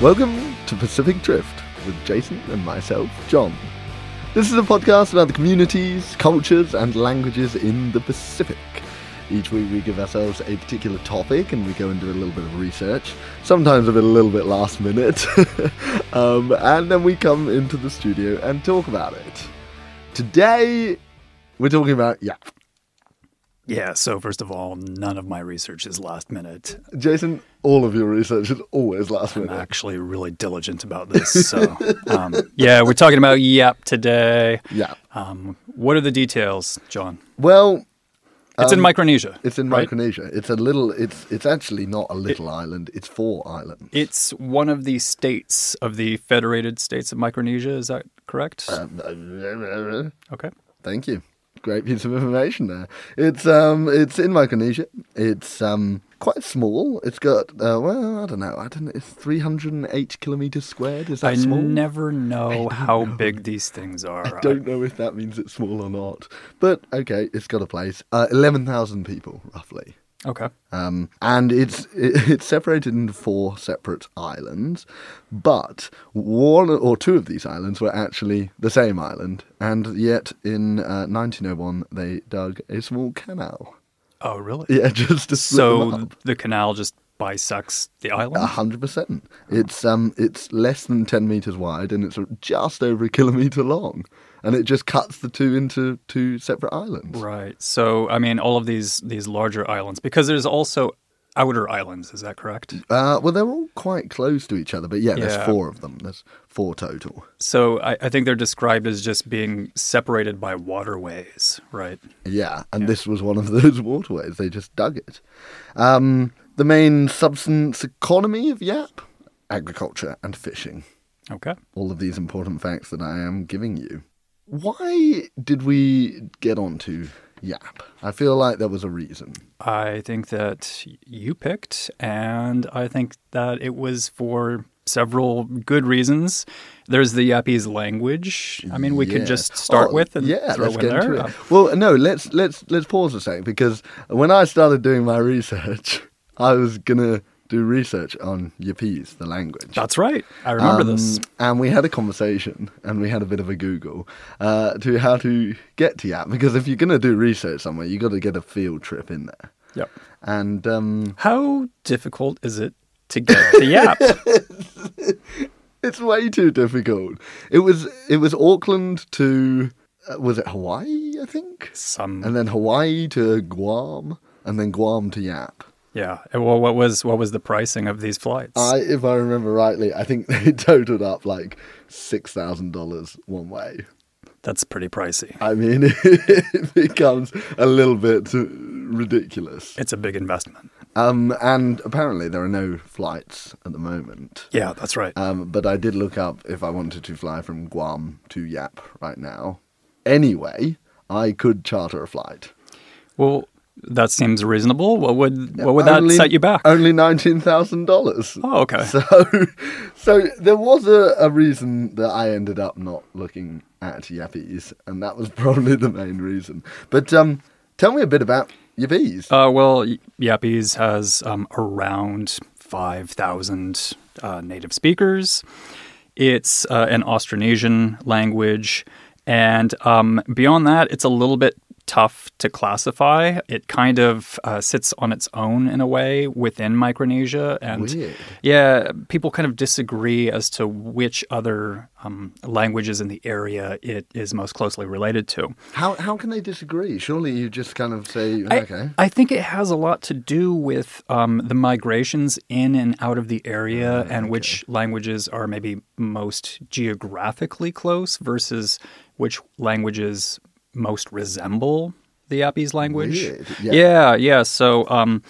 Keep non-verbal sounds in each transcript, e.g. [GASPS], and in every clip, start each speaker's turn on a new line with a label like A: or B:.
A: Welcome to Pacific Drift with Jason and myself, John. This is a podcast about the communities, cultures, and languages in the Pacific. Each week we give ourselves a particular topic and we go and do a little bit of research, sometimes a, bit, a little bit last minute, [LAUGHS] um, and then we come into the studio and talk about it. Today we're talking about Yap.
B: Yeah, so first of all, none of my research is last minute.
A: Jason, all of your research is always last minute.
B: I'm actually really diligent about this. So, [LAUGHS] um, yeah, we're talking about Yap today.
A: Yeah.
B: Um, what are the details, John?
A: Well,
B: It's in
A: Um,
B: Micronesia.
A: it's in
B: right?
A: Micronesia. It's a little. It's it's actually not a little island. It's four islands.
B: It's one of the states of the Federated States of Micronesia. Is that correct?
A: Um,
B: okay.
A: Thank you. Great piece of information there. It's um it's in Micronesia. It's um quite small. It's got uh, well I don't know I don't know. It's three hundred and eight kilometers squared. Is that
B: I
A: small?
B: never know how big these things are.
A: I don't know if that means it's small or not. But okay, it's got a place. Uh, Eleven thousand people roughly.
B: Okay.
A: Um, and it's [LAUGHS] it's separated into four separate islands, but one or two of these islands were actually the same island, and yet in uh, 1901 they dug a small canal.
B: Oh, really?
A: Yeah, [LAUGHS] just to
B: So the canal just bisects the island?
A: A hundred percent. It's um, it's less than ten meters wide, and it's just over a kilometer long, and it just cuts the two into two separate islands.
B: Right. So, I mean, all of these these larger islands, because there's also outer islands. Is that correct?
A: Uh, well, they're all quite close to each other, but yeah, there's four of them. There's four total.
B: So, I, I think they're described as just being separated by waterways. Right.
A: Yeah, and this was one of [LAUGHS] those waterways. They just dug it. Um, the main substance economy of Yap agriculture and fishing.
B: Okay.
A: All of these important facts that I am giving you. Why did we get onto Yap? I feel like there was a reason.
B: I think that you picked, and I think that it was for several good reasons. There's the Yapese language. I mean, we
A: Yeah.
B: could just start
A: Oh,
B: with and
A: yeah,
B: throw
A: let's
B: in
A: get
B: there.
A: into it. Well, no, let's let's let's pause a second because when I started doing my research, [LAUGHS] I was gonna do research on Yapese, the language.
B: That's right. I remember this.
A: Um, And we had a conversation and we had a bit of a Google uh, to how to get to Yap because if you're going to do research somewhere, you've got to get a field trip in there.
B: Yep.
A: And um,
B: How difficult is it to get to Yap? [LAUGHS]
A: it's way too difficult. It was it was Auckland to uh, was it Hawaii, I think,
B: Some.
A: and then Hawaii to Guam, and then Guam to Yap.
B: Yeah. Well, what was what was the pricing of these flights?
A: I, if I remember rightly, I think [LAUGHS] they totaled up like six thousand dollars one way.
B: That's pretty pricey.
A: I mean, [LAUGHS] it becomes a little bit ridiculous.
B: It's a big investment.
A: Um, and apparently there are no flights at the moment.
B: Yeah, that's right.
A: Um, but I did look up if I wanted to fly from Guam to Yap right now. Anyway, I could charter a flight.
B: well, that seems reasonable. What would what would that
A: Only-
B: set you back?
A: Only nineteen thousand dollars. [LAUGHS]
B: oh, okay.
A: So, [LAUGHS] so there was a, a reason that I ended up not looking at Yapese, and that was [LAUGHS] probably the main reason. But um, tell me a bit about Yapese.
B: Uh, well, Y- Yapese has um, around 5,000 uh, native speakers. It's uh, an Austronesian language. And um, beyond that, it's a little bit tough to classify. It kind of uh, sits on its own in a way within Micronesia. And
A: Weird.
B: yeah, people kind of disagree as to which other um, languages in the area it is most closely related to.
A: How how can they disagree? Surely you just kind of say,
B: I-
A: okay.
B: I, think it has a lot to do with um, the migrations in and out of the area and which languages are maybe most geographically close versus which languages most resemble the Yapese language.
A: Weird, yeah.
B: yeah, yeah. So um,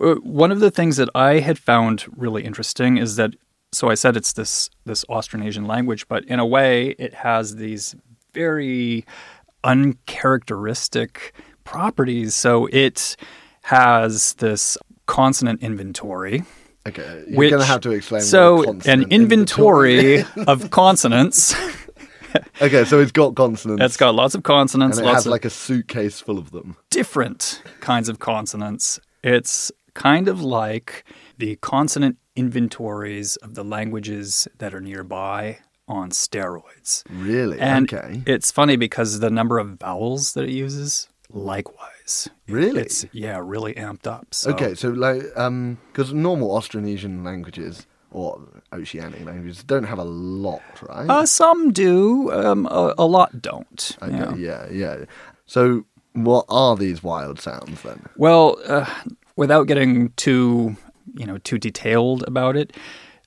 B: uh, one of the things that I had found really interesting is that so I said it's this this Austronesian language, but in a way it has these very uncharacteristic properties. So it has this consonant inventory.
A: Okay, you're
B: which-
A: to have to explain.
B: So an inventory of consonants. [LAUGHS] [LAUGHS]
A: okay, so it's got consonants.
B: It's got lots of consonants,
A: and it has like a suitcase full of them.
B: different kinds of consonants. It's kind of like the consonant inventories of the languages that are nearby on steroids.
A: Really?
B: And
A: okay.
B: it's funny because the number of vowels that it uses, likewise.
A: Really?
B: It's yeah, really amped up. So.
A: Okay, so like, um, because normal Austronesian languages or oceanic languages don't have a lot, right?
B: Uh, some do, um, a, a lot don't.
A: okay,
B: yeah.
A: yeah, yeah. So, what are these wild sounds then?
B: Well, uh, without getting too, you know, too detailed about it,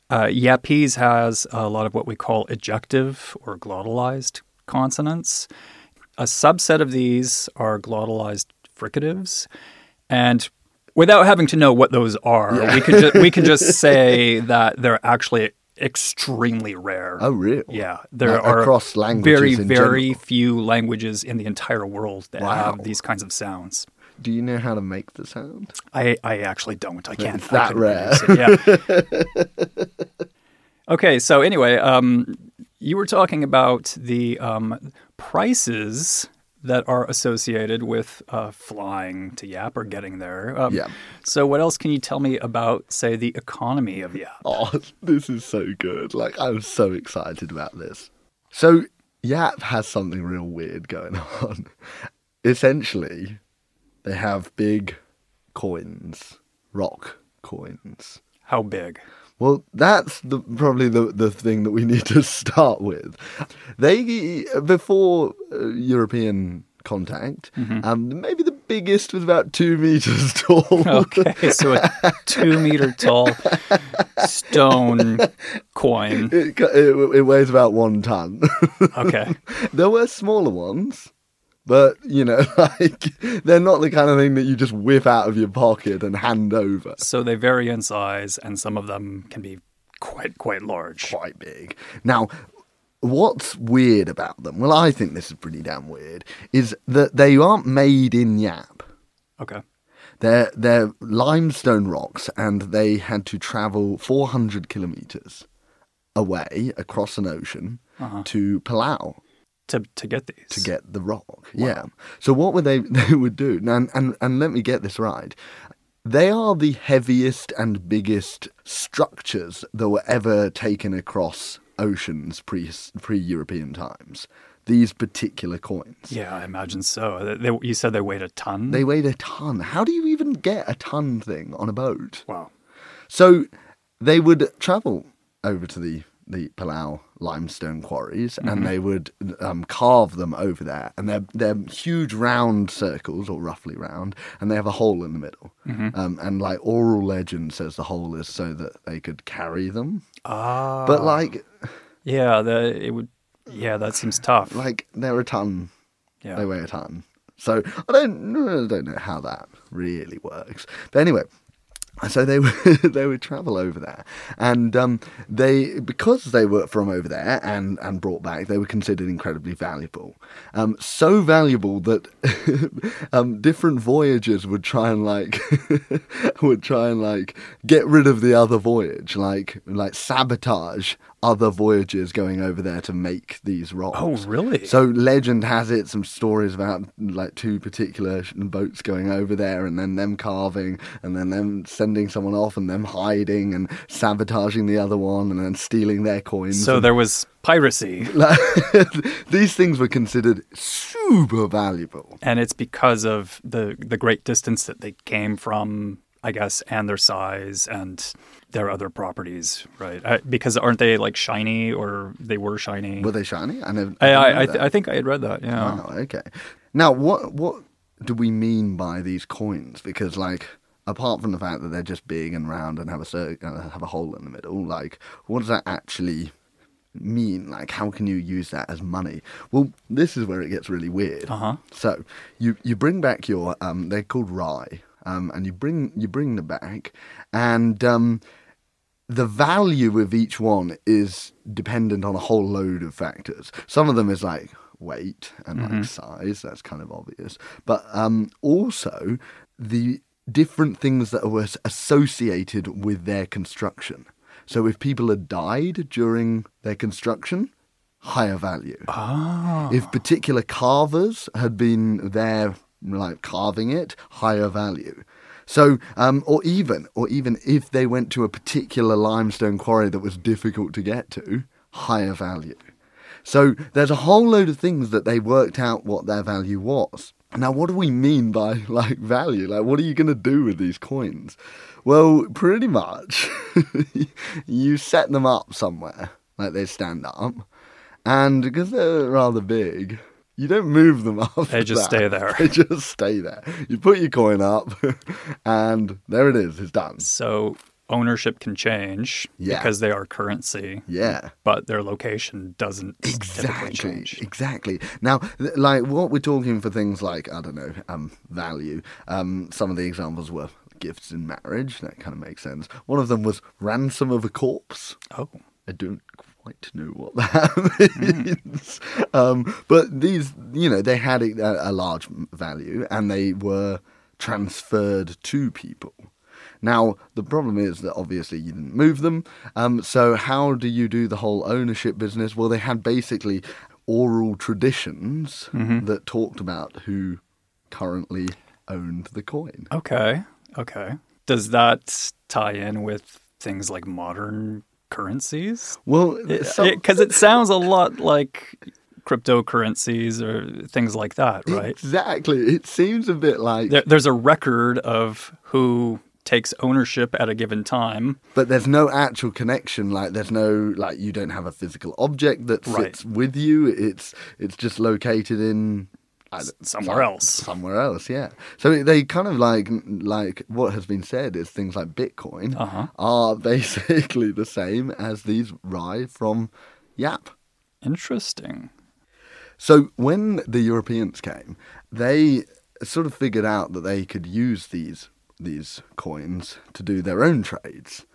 B: uh, Yapese has a lot of what we call ejective or glottalized consonants. A subset of these are glottalized fricatives, and without having to know what those are, we can ju- we can just [LAUGHS] say that they're actually extremely rare.
A: Oh, really?
B: Yeah, there
A: Like
B: are
A: across languages
B: very
A: in
B: very
A: general?
B: few languages in the entire world that
A: Wow.
B: have these kinds of sounds.
A: Do you know how to make the sound?
B: I, I actually don't. I can't.
A: It's that rare.
B: it, Yeah. [LAUGHS] okay. So anyway, um, you were talking about the um, prices that are associated with uh, flying to Yap or getting there. Um,
A: Yeah.
B: So what else can you tell me about, say, the economy of Yap? [LAUGHS]
A: Oh, this is so good. Like, I'm so excited about this. So, Yap has something real weird going [LAUGHS] on. Essentially, they have big coins, rock coins.
B: How big?
A: Well, that's the, probably the, the thing that we [LAUGHS] need to start with. They, before uh, European contact, um, maybe the biggest was about two [LAUGHS] meters tall.
B: Okay, so a two meter tall stone coin.
A: It, it, it weighs about one ton.
B: Okay. [LAUGHS]
A: there were smaller ones, but you know, [LAUGHS] like they're not the kind of thing that you just whip out of your pocket and hand over.
B: So they vary in size, and some of them can be quite quite large.
A: Quite big. Now, what's weird about them? Well, I think this is pretty damn weird. Is that they aren't made in Yap.
B: Okay.
A: They're they're limestone rocks, and they had to travel 400 kilometers away across an ocean uh-huh. to Palau
B: To to get these.
A: to get the rock. Yeah. So what would they [LAUGHS] they would do? And and and let me get this right. They are the heaviest and biggest structures that were ever taken across oceans pre pre European times. These particular coins.
B: Yeah, I imagine so. They, you said they weighed a ton.
A: They weighed a ton. How do you even get a ton thing on a boat?
B: wow.
A: So they would travel over to the the Palau limestone quarries, and they would um, carve them over there, and they're they're huge round circles, or roughly round, and they have a hole in the middle. Um, and like oral legend says, the hole is so that they could carry them.
B: Ah.
A: But like
B: yeah, the it would. Yeah, that seems tough.
A: like they're a ton.
B: yeah.
A: They weigh a ton. So I don't I don't know how that really works. But anyway, so they [LAUGHS] would they would travel over there, and um, they because they were from over there and and brought back, they were considered incredibly valuable. Um, so valuable that [LAUGHS] um, different voyagers would try and like [LAUGHS] would try and like get rid of the other voyage, like like sabotage other voyagers going over there to make these rocks.
B: Oh, really?
A: So legend has it some stories about like two particular boats going over there and then them carving and then them sending someone off and them hiding and sabotaging the other one and then stealing their coins.
B: so
A: and,
B: there was piracy, [LAUGHS]
A: these things were considered super valuable.
B: and it's because of the the great distance that they came from, I guess, and their size and their other properties, right? I, because aren't they like shiny or they were shiny?
A: Were they shiny? I, never,
B: I I, I, th- I think I had read that. Yeah.
A: Wow, okay. Now, what what do we mean by these coins? Because, like, apart from the fact that they're just big and round and have a cir- uh, have a hole in the middle, like, what does that actually mean? Like, how can you use that as money? Well, this is where it gets really weird.
B: Uh-huh.
A: So, you you bring back your um, they're called rai, um, and you bring you bring them back, and um, the value of each one is dependent on a whole load of factors. Some of them is like weight and like size, that's kind of obvious. But um, also the different things that were associated with their construction. So if people had died during their construction, higher value.
B: Ah.
A: If particular carvers had been there, like carving it, higher value. So, um, or even, or even if they went to a particular limestone quarry that was difficult to get to, higher value. So there's a whole load of things that they worked out what their value was. Now, what do we mean by [LAUGHS] like value? Like, what are you going to do with these coins? Well, pretty much, [LAUGHS] you set them up somewhere, like they stand up, and because they're rather big, you don't move them [LAUGHS] up.
B: They just stay there.
A: They just stay there. You put your coin up, [LAUGHS] and there it is. It's done.
B: So ownership can change
A: Yeah.
B: because they are currency,
A: Yeah.
B: but their location doesn't
A: Exactly.
B: change.
A: Exactly. Now, like what we're talking for things like I don't know, um, value. Um, some of the examples were gifts in marriage. That kind of makes sense. One of them was ransom of a corpse.
B: Oh,
A: I don't quite know what that [LAUGHS] means. Um, but these, you know, they had a, a large value and they were transferred to people. Now, the problem is that obviously you didn't move them. Um, so, how do you do the whole ownership business? Well, they had basically oral traditions that talked about who currently owned the coin.
B: okay, okay. Does that tie in with things like modern currencies?
A: Well, uh, uh,
B: Because
A: some-
B: it, sounds a lot like cryptocurrencies or things like that, right?
A: exactly. It seems a bit like
B: There, there's a record of who takes ownership at a given time.
A: but there's no actual connection like there's no like you don't have a physical object that
B: Right.
A: sits with you it's it's just located in
B: somewhere else.
A: somewhere else yeah so they kind of like like what has been said is things like bitcoin
B: Uh-huh.
A: are [LAUGHS] basically the same as these rai from yap
B: Interesting.
A: so when the Europeans came, they sort of figured out that they could use these these coins to do their own trades,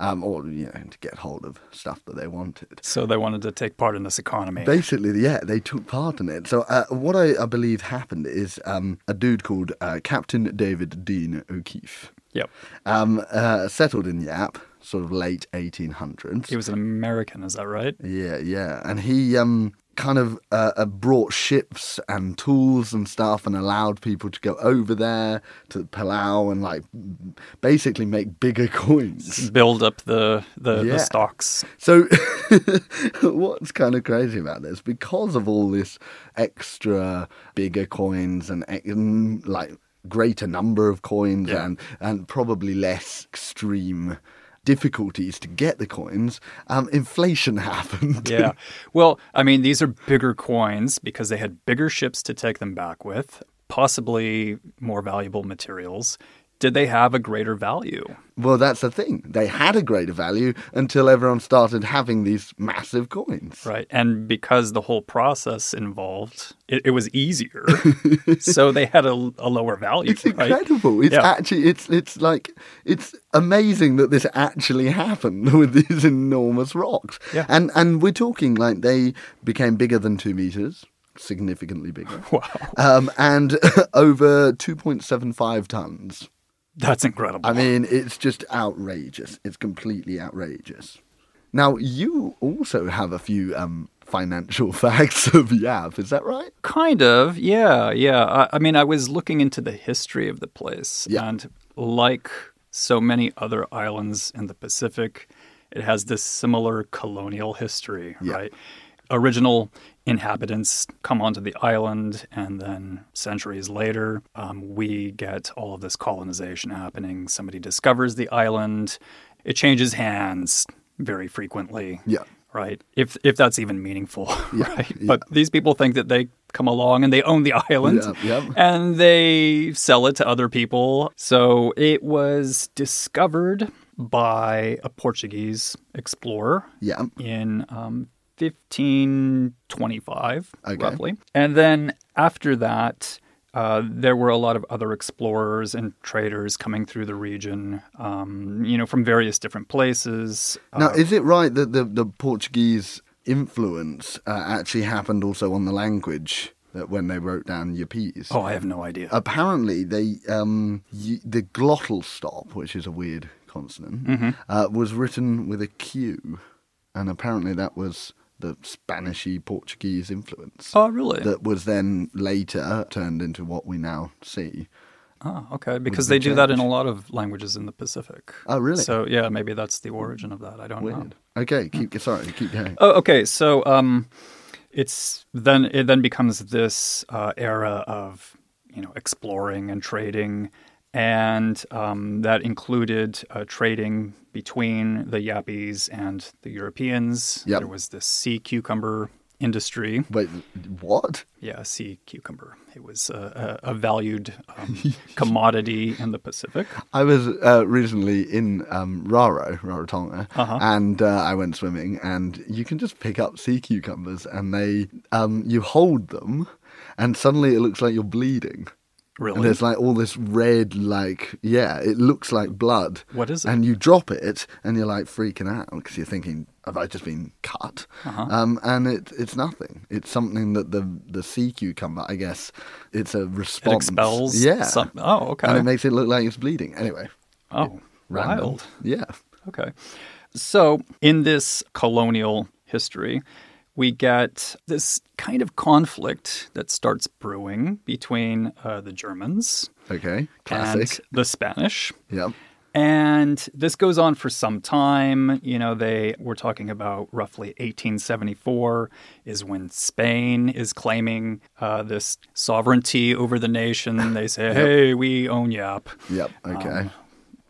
A: um, or you know to get hold of stuff that they wanted.
B: So they wanted to take part in this economy.
A: Basically, yeah, they took part in it. So uh, what I, I believe happened is um, a dude called uh, Captain David Dean O'Keefe
B: yep.
A: um, uh, settled in Yap, sort of late 1800s.
B: He was an American, is that right?
A: Yeah, yeah, and he um kind of uh, uh, brought ships and tools and stuff and allowed people to go over there to Palau and like basically make bigger [LAUGHS] coins.
B: Build up the the,
A: Yeah.
B: the stocks.
A: So [LAUGHS] what's kind of crazy about this because of all this extra bigger coins and, and like greater number of coins
B: Yeah.
A: and and probably less extreme difficulties to get the coins um inflation [LAUGHS] happened
B: Yeah. Well, I mean, these are bigger coins because they had bigger ships to take them back with, possibly more valuable materials. Did they have a greater value?
A: Well, that's the thing. They had a greater value until everyone started having these massive coins.
B: Right. And because the whole process involved, it, it was easier. [LAUGHS] so they had a, a lower value.
A: It's
B: right?
A: incredible. It's
B: Yeah.
A: actually it's it's like it's amazing that this actually happened [LAUGHS] with these enormous rocks.
B: Yeah.
A: And and we're talking like they became bigger than two meters, significantly bigger. [LAUGHS]
B: Wow.
A: Um, and over 2.75 tons.
B: That's incredible.
A: I mean, it's just outrageous. It's completely outrageous. Now, you also have a few um, financial [LAUGHS] facts of Yap, is that right?
B: Kind of, yeah, yeah. I, I mean, I was looking into the history of the place,
A: Yeah.
B: and like so many other islands in the Pacific, it has this similar colonial history,
A: Yeah.
B: right? Original inhabitants come onto the island, and then centuries later, um, we get all of this colonization happening. Somebody discovers the island, it changes hands very frequently
A: Yeah.
B: right? If if that's even meaningful, [LAUGHS]
A: Yeah,
B: right?
A: yeah.
B: But these people think that they come along and they own the island,
A: Yeah,
B: and they sell it to other people. So it was discovered by a Portuguese explorer
A: Yeah.
B: in um, 1525,
A: Okay.
B: roughly. And then after that, uh, there were a lot of other explorers and traders coming through the region, um, you know, from various different places.
A: Now,
B: Uh,
A: is it right that the, the Portuguese influence uh, actually happened also on the language that when they wrote down Yapese?
B: oh, I have no idea.
A: Apparently, they um, y- the glottal stop, which is a weird consonant,
B: Mm-hmm.
A: uh, was written with a Q, and apparently that was the Spanishy Portuguese influence
B: oh, really?
A: that was then later turned into what we now see
B: Oh, okay. Because they do that in a lot of languages in the Pacific.
A: Oh, really?
B: So yeah, maybe that's the origin of that. I don't know.
A: Okay, keep sorry, keep going.
B: Oh, okay. So um, it's then it then becomes this uh, era of you know exploring and trading, and um, that included uh, trading between the Yapese and the Europeans.
A: Yep.
B: There was this sea cucumber industry.
A: Wait, what?
B: Yeah, sea cucumber. It was a, a, a valued um, [LAUGHS] commodity in the Pacific.
A: I was uh, recently in um, Raro, Rarotonga,
B: Uh-huh.
A: and uh, I went swimming, and you can just pick up sea cucumbers, and they, um, you hold them, and suddenly it looks like you're bleeding. And
B: Really?
A: there's like all this red, like, yeah, it looks like blood.
B: What is it?
A: And you drop it, and you're like freaking out because you're thinking, have I just been cut?
B: Uh-huh.
A: Um, and it, it's nothing. It's something that the the sea cucumber, I guess, it's a response.
B: It expels.
A: Yeah.
B: Some, oh, okay.
A: And it makes it look like it's bleeding. Anyway,
B: oh,
A: random.
B: wild.
A: Yeah.
B: Okay. So, in this colonial history, we get this kind of conflict that starts brewing between uh, the Germans
A: Okay. Classic.
B: and the Spanish.
A: Yep.
B: And this goes on for some time. You know, they we're talking about roughly 1874 is when Spain is claiming uh, this sovereignty over the nation. They say, [LAUGHS] "Hey, we own Yap."
A: Yep. Okay.
B: Um,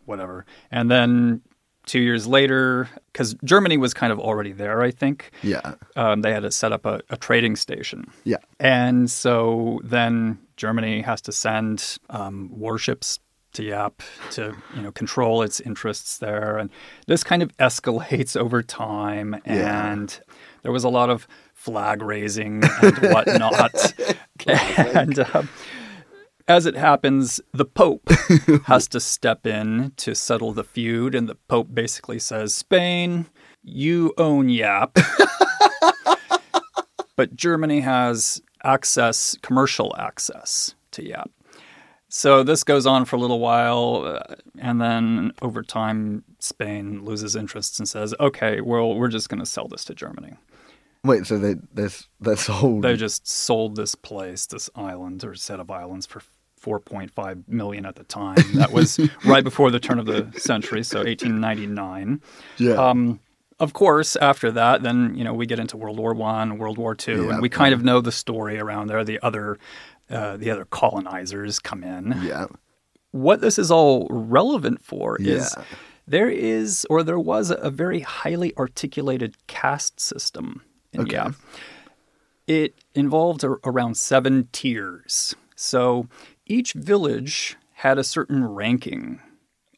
B: whatever. And then two years later, because Germany was kind of already there, I think,
A: yeah.
B: um, they had to set up a, a trading station.
A: Yeah.
B: And so then Germany has to send um, warships to Yap to you know control its interests there, and this kind of escalates [LAUGHS] over time.
A: Yeah.
B: And there was a lot of flag raising and whatnot, [LAUGHS] [LAUGHS] and. Um, as it happens, the Pope [LAUGHS] has to step in to settle the feud, and the Pope basically says, Spain, you own Yap. [LAUGHS] but Germany has access, commercial access to Yap. So this goes on for a little while, uh, and then over time, Spain loses interest and says, "Okay, well, we're just going to sell this to Germany."
A: Wait. So they there's that's whole.
B: They just sold this place, this island or set of islands, for 4.5 million at the time. That was [LAUGHS] right before the turn of the century, so 1899.
A: yeah.
B: Um, of course, after that, then you know we get into World War One, World War Two,
A: Yeah,
B: and we kind of know the story around there. The other, uh, the other colonizers come in.
A: yeah.
B: What this is all relevant for is
A: Yeah.
B: there is, or there was, a very highly articulated caste system in
A: Okay.
B: Yap. It involved a, around seven tiers. So each village had a certain ranking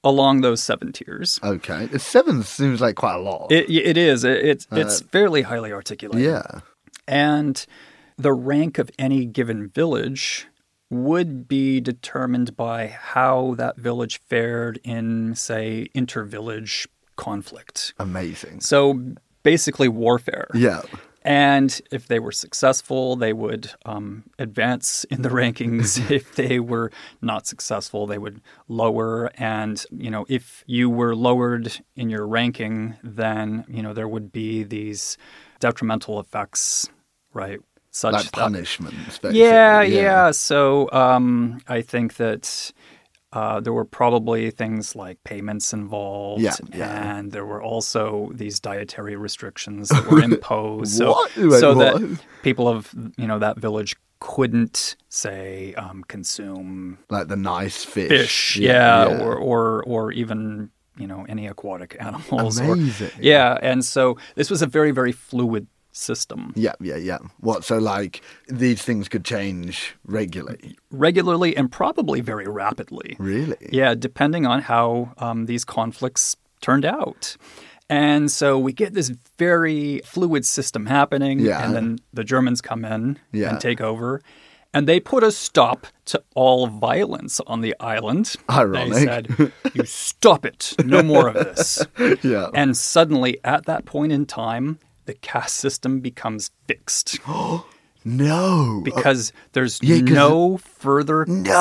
B: along those seven tiers.
A: Okay. Seven seems like quite a lot.
B: It, it is. It, it's uh, it's fairly highly articulated.
A: yeah.
B: And the rank of any given village would be determined by how that village fared in, say, inter-village conflict.
A: Amazing.
B: So basically warfare.
A: Yeah.
B: And if they were successful, they would um, advance in the [LAUGHS] rankings. if they were not successful, they would lower. And you know, if you were lowered in your ranking, then you know there would be these detrimental effects, right? Such
A: Like
B: that-
A: punishments. Basically.
B: yeah, yeah. So um, I think that uh, there were probably things like payments involved,
A: Yeah, yeah.
B: and there were also these dietary restrictions that were [LAUGHS] imposed. so,
A: Wait,
B: so that people of you know that village couldn't say um, consume
A: Like the nice fish.
B: fish, yeah, Or, or or even you know any aquatic [LAUGHS] animals. or-
A: Amazing.
B: yeah, and so this was a very very fluid system.
A: Yeah, yeah, yeah. What? So, like, these things could change regularly.
B: regularly and probably very rapidly.
A: Really?
B: Yeah, depending on how um, these conflicts turned out. And so we get this very fluid system happening,
A: Yeah.
B: and then the Germans come in
A: Yeah.
B: and take over. And they put a stop to all violence on the island.
A: Ironic.
B: They said, You stop it. No more of this. [LAUGHS]
A: Yeah.
B: And suddenly, at that point in time, the caste system becomes fixed [GASPS]
A: no.
B: because there's
A: yeah,
B: no further
A: No.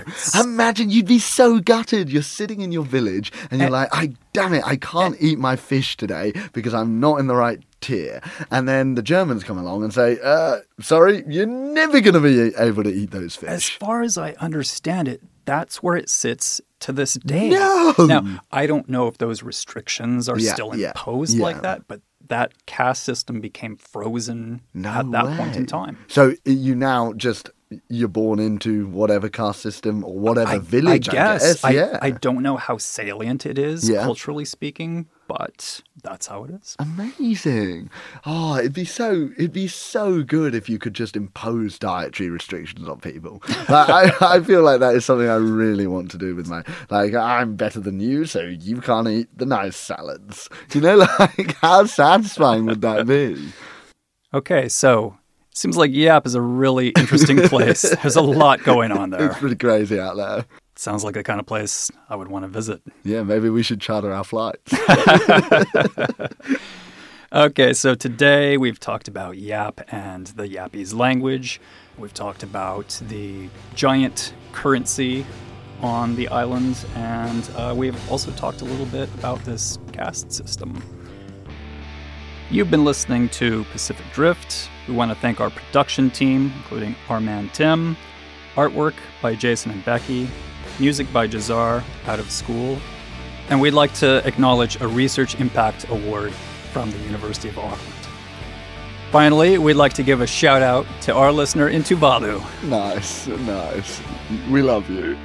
B: conflicts.
A: Imagine you'd be so gutted. You're sitting in your village and you're like, I damn it, I can't eat my fish today because I'm not in the right tier. And then the Germans come along and say, uh, sorry, you're never going to be able to eat those fish.
B: As far as I understand it, that's where it sits to this day.
A: No!
B: Now, I don't know if those restrictions are
A: Yeah,
B: still imposed
A: yeah.
B: like that, but that caste system became frozen
A: No
B: at that point in time.
A: So you now just you're born into whatever caste system or whatever
B: I,
A: village.
B: I guess.
A: I, yeah.
B: I don't know how salient it is
A: Yeah.
B: culturally speaking, but that's how it is.
A: Amazing. Oh, it'd be so it'd be so good if you could just impose dietary restrictions on people. [LAUGHS] Like, I, I feel like that is something I really want to do with my like I'm better than you, so you can't eat the nice salads. Do you know, [LAUGHS] like how satisfying would that be?
B: Okay, so seems like Yap is a really [LAUGHS] interesting place. There's a lot going on there.
A: It's pretty crazy out there.
B: Sounds like the kind of place I would want to visit.
A: Yeah, maybe we should charter our flights. [LAUGHS] [LAUGHS]
B: Okay, so today we've talked about Yap and the Yapese language. We've talked about the giant currency on the island, and uh, we've also talked a little bit about this caste system. You've been listening to Pacific Drift. We want to thank our production team, including our man Tim, artwork by Jason and Becky, music by Jazar, Out of School, and we'd like to acknowledge a Research Impact Award from the University of Auckland. Finally, we'd like to give a shout out to our listener in Tuvalu.
A: nice, nice. We love you.